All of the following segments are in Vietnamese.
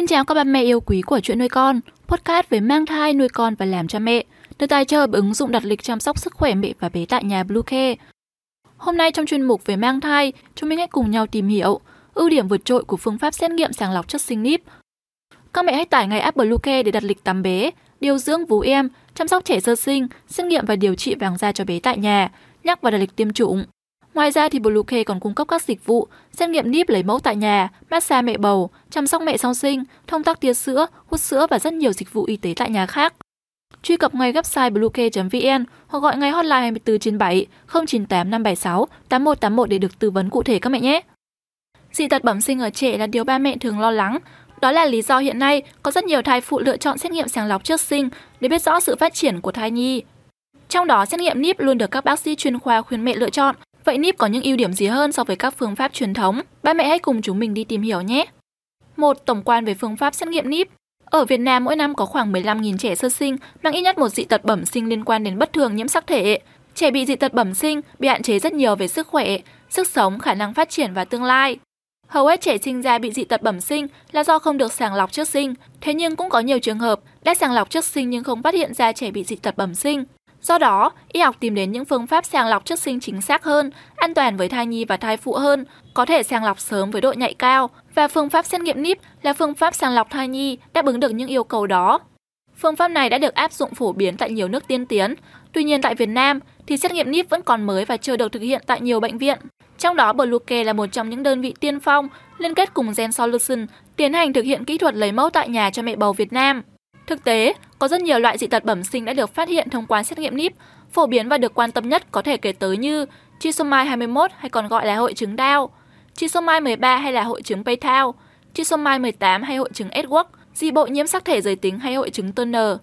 Xin chào các bà mẹ yêu quý của chuyện nuôi con, podcast về mang thai, nuôi con và làm cha mẹ, được tài trợ bởi ứng dụng đặt lịch chăm sóc sức khỏe mẹ và bé tại nhà Bluecare. Hôm nay trong chuyên mục về mang thai, chúng mình hãy cùng nhau tìm hiểu ưu điểm vượt trội của phương pháp xét nghiệm sàng lọc chất sinh níp. Các mẹ hãy tải ngay app Bluecare để đặt lịch tắm bé, điều dưỡng vú em, chăm sóc trẻ sơ sinh, xét nghiệm và điều trị vàng da cho bé tại nhà, nhắc và đặt lịch tiêm chủng. Ngoài ra thì Bluecare còn cung cấp các dịch vụ xét nghiệm níp lấy mẫu tại nhà, massage mẹ bầu, chăm sóc mẹ sau sinh, thông tắc tia sữa, hút sữa và rất nhiều dịch vụ y tế tại nhà khác. Truy cập ngay website bluecare.vn hoặc gọi ngay hotline 24 trên 7 098 576 8181 để được tư vấn cụ thể các mẹ nhé. Dị tật bẩm sinh ở trẻ là điều ba mẹ thường lo lắng. Đó là lý do hiện nay có rất nhiều thai phụ lựa chọn xét nghiệm sàng lọc trước sinh để biết rõ sự phát triển của thai nhi. Trong đó, xét nghiệm níp luôn được các bác sĩ chuyên khoa khuyên mẹ lựa chọn Vậy NIP có những ưu điểm gì hơn so với các phương pháp truyền thống? Ba mẹ hãy cùng chúng mình đi tìm hiểu nhé. Một Tổng quan về phương pháp xét nghiệm NIP ở Việt Nam mỗi năm có khoảng 15.000 trẻ sơ sinh mang ít nhất một dị tật bẩm sinh liên quan đến bất thường nhiễm sắc thể. Trẻ bị dị tật bẩm sinh bị hạn chế rất nhiều về sức khỏe, sức sống, khả năng phát triển và tương lai. Hầu hết trẻ sinh ra bị dị tật bẩm sinh là do không được sàng lọc trước sinh, thế nhưng cũng có nhiều trường hợp đã sàng lọc trước sinh nhưng không phát hiện ra trẻ bị dị tật bẩm sinh. Do đó, y học tìm đến những phương pháp sàng lọc trước sinh chính xác hơn, an toàn với thai nhi và thai phụ hơn, có thể sàng lọc sớm với độ nhạy cao và phương pháp xét nghiệm níp là phương pháp sàng lọc thai nhi đáp ứng được những yêu cầu đó. Phương pháp này đã được áp dụng phổ biến tại nhiều nước tiên tiến. Tuy nhiên tại Việt Nam thì xét nghiệm níp vẫn còn mới và chưa được thực hiện tại nhiều bệnh viện. Trong đó Bluecare là một trong những đơn vị tiên phong liên kết cùng Gen Solution tiến hành thực hiện kỹ thuật lấy mẫu tại nhà cho mẹ bầu Việt Nam. Thực tế, có rất nhiều loại dị tật bẩm sinh đã được phát hiện thông qua xét nghiệm níp, phổ biến và được quan tâm nhất có thể kể tới như trisomy 21 hay còn gọi là hội chứng Down, trisomy 13 hay là hội chứng Paytown, trisomy 18 hay hội chứng Edwards, dị bộ nhiễm sắc thể giới tính hay hội chứng Turner.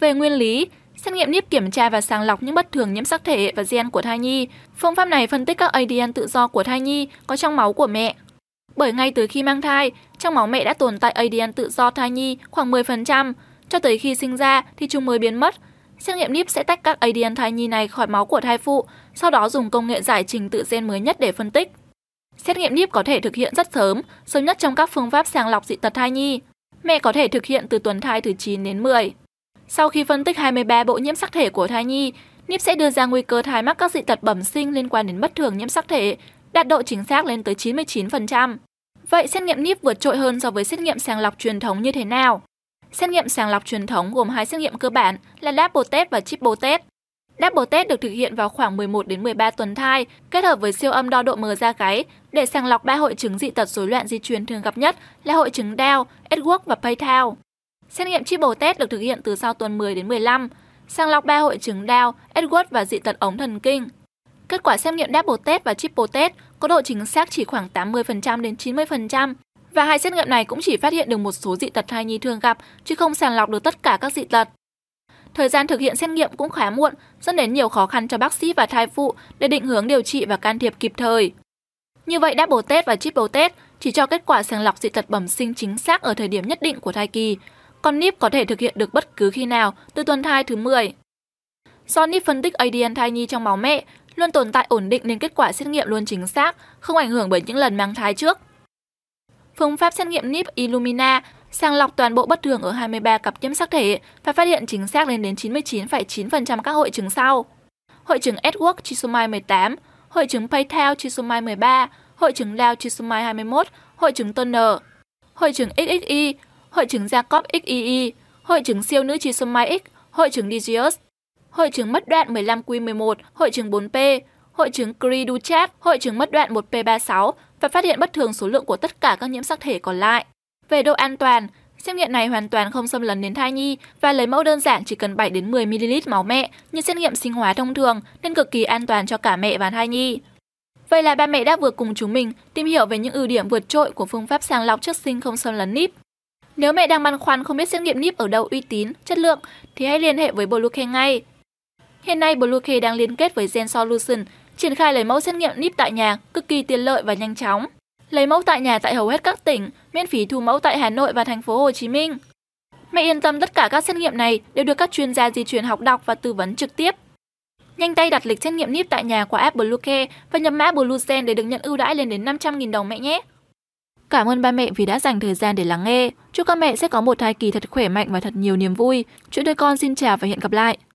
Về nguyên lý, xét nghiệm níp kiểm tra và sàng lọc những bất thường nhiễm sắc thể và gen của thai nhi. Phương pháp này phân tích các ADN tự do của thai nhi có trong máu của mẹ. Bởi ngay từ khi mang thai, trong máu mẹ đã tồn tại ADN tự do thai nhi khoảng 10%, cho tới khi sinh ra thì chúng mới biến mất. Xét nghiệm NIP sẽ tách các ADN thai nhi này khỏi máu của thai phụ, sau đó dùng công nghệ giải trình tự gen mới nhất để phân tích. Xét nghiệm NIP có thể thực hiện rất sớm, sớm nhất trong các phương pháp sàng lọc dị tật thai nhi. Mẹ có thể thực hiện từ tuần thai thứ 9 đến 10. Sau khi phân tích 23 bộ nhiễm sắc thể của thai nhi, NIP sẽ đưa ra nguy cơ thai mắc các dị tật bẩm sinh liên quan đến bất thường nhiễm sắc thể, đạt độ chính xác lên tới 99%. Vậy xét nghiệm NIP vượt trội hơn so với xét nghiệm sàng lọc truyền thống như thế nào? Xét nghiệm sàng lọc truyền thống gồm hai xét nghiệm cơ bản là double test và triple test. Double test được thực hiện vào khoảng 11 đến 13 tuần thai, kết hợp với siêu âm đo độ mờ da gáy để sàng lọc ba hội chứng dị tật rối loạn di truyền thường gặp nhất là hội chứng Down, Edwards và Paytown. Xét nghiệm triple test được thực hiện từ sau tuần 10 đến 15, sàng lọc ba hội chứng Down, Edwards và dị tật ống thần kinh. Kết quả xét nghiệm double test và triple test có độ chính xác chỉ khoảng 80% đến 90%, và hai xét nghiệm này cũng chỉ phát hiện được một số dị tật thai nhi thường gặp, chứ không sàng lọc được tất cả các dị tật. Thời gian thực hiện xét nghiệm cũng khá muộn, dẫn đến nhiều khó khăn cho bác sĩ và thai phụ để định hướng điều trị và can thiệp kịp thời. Như vậy, double test và chip triple test chỉ cho kết quả sàng lọc dị tật bẩm sinh chính xác ở thời điểm nhất định của thai kỳ, còn NIP có thể thực hiện được bất cứ khi nào từ tuần thai thứ 10. Do NIP phân tích ADN thai nhi trong máu mẹ luôn tồn tại ổn định nên kết quả xét nghiệm luôn chính xác, không ảnh hưởng bởi những lần mang thai trước. Phương pháp xét nghiệm NIP Illumina sàng lọc toàn bộ bất thường ở 23 cặp nhiễm sắc thể và phát hiện chính xác lên đến 99,9% các hội chứng sau. Hội chứng edward trisomy 18, hội chứng paytel trisomy 13, hội chứng Down trisomy 21, hội chứng Turner, hội chứng xxi hội chứng Jacob XII, hội chứng siêu nữ trisomy X, hội chứng Digius, hội chứng mất đoạn 15Q11, hội chứng 4P, hội chứng Cri-du-chat, hội chứng mất đoạn 1P36 và phát hiện bất thường số lượng của tất cả các nhiễm sắc thể còn lại. Về độ an toàn, xét nghiệm này hoàn toàn không xâm lấn đến thai nhi và lấy mẫu đơn giản chỉ cần 7 đến 10 ml máu mẹ như xét nghiệm sinh hóa thông thường nên cực kỳ an toàn cho cả mẹ và thai nhi. Vậy là ba mẹ đã vừa cùng chúng mình tìm hiểu về những ưu điểm vượt trội của phương pháp sàng lọc trước sinh không xâm lấn NIP. Nếu mẹ đang băn khoăn không biết xét nghiệm NIP ở đâu uy tín, chất lượng thì hãy liên hệ với Bluecare ngay. Hiện nay Bluecare đang liên kết với Gen Solution triển khai lấy mẫu xét nghiệm NIP tại nhà cực kỳ tiện lợi và nhanh chóng. Lấy mẫu tại nhà tại hầu hết các tỉnh, miễn phí thu mẫu tại Hà Nội và thành phố Hồ Chí Minh. Mẹ yên tâm tất cả các xét nghiệm này đều được các chuyên gia di truyền học đọc và tư vấn trực tiếp. Nhanh tay đặt lịch xét nghiệm NIP tại nhà qua app Bluecare và nhập mã BlueGen để được nhận ưu đãi lên đến 500.000 đồng mẹ nhé. Cảm ơn ba mẹ vì đã dành thời gian để lắng nghe. Chúc các mẹ sẽ có một thai kỳ thật khỏe mạnh và thật nhiều niềm vui. Chuyện đôi con xin chào và hẹn gặp lại.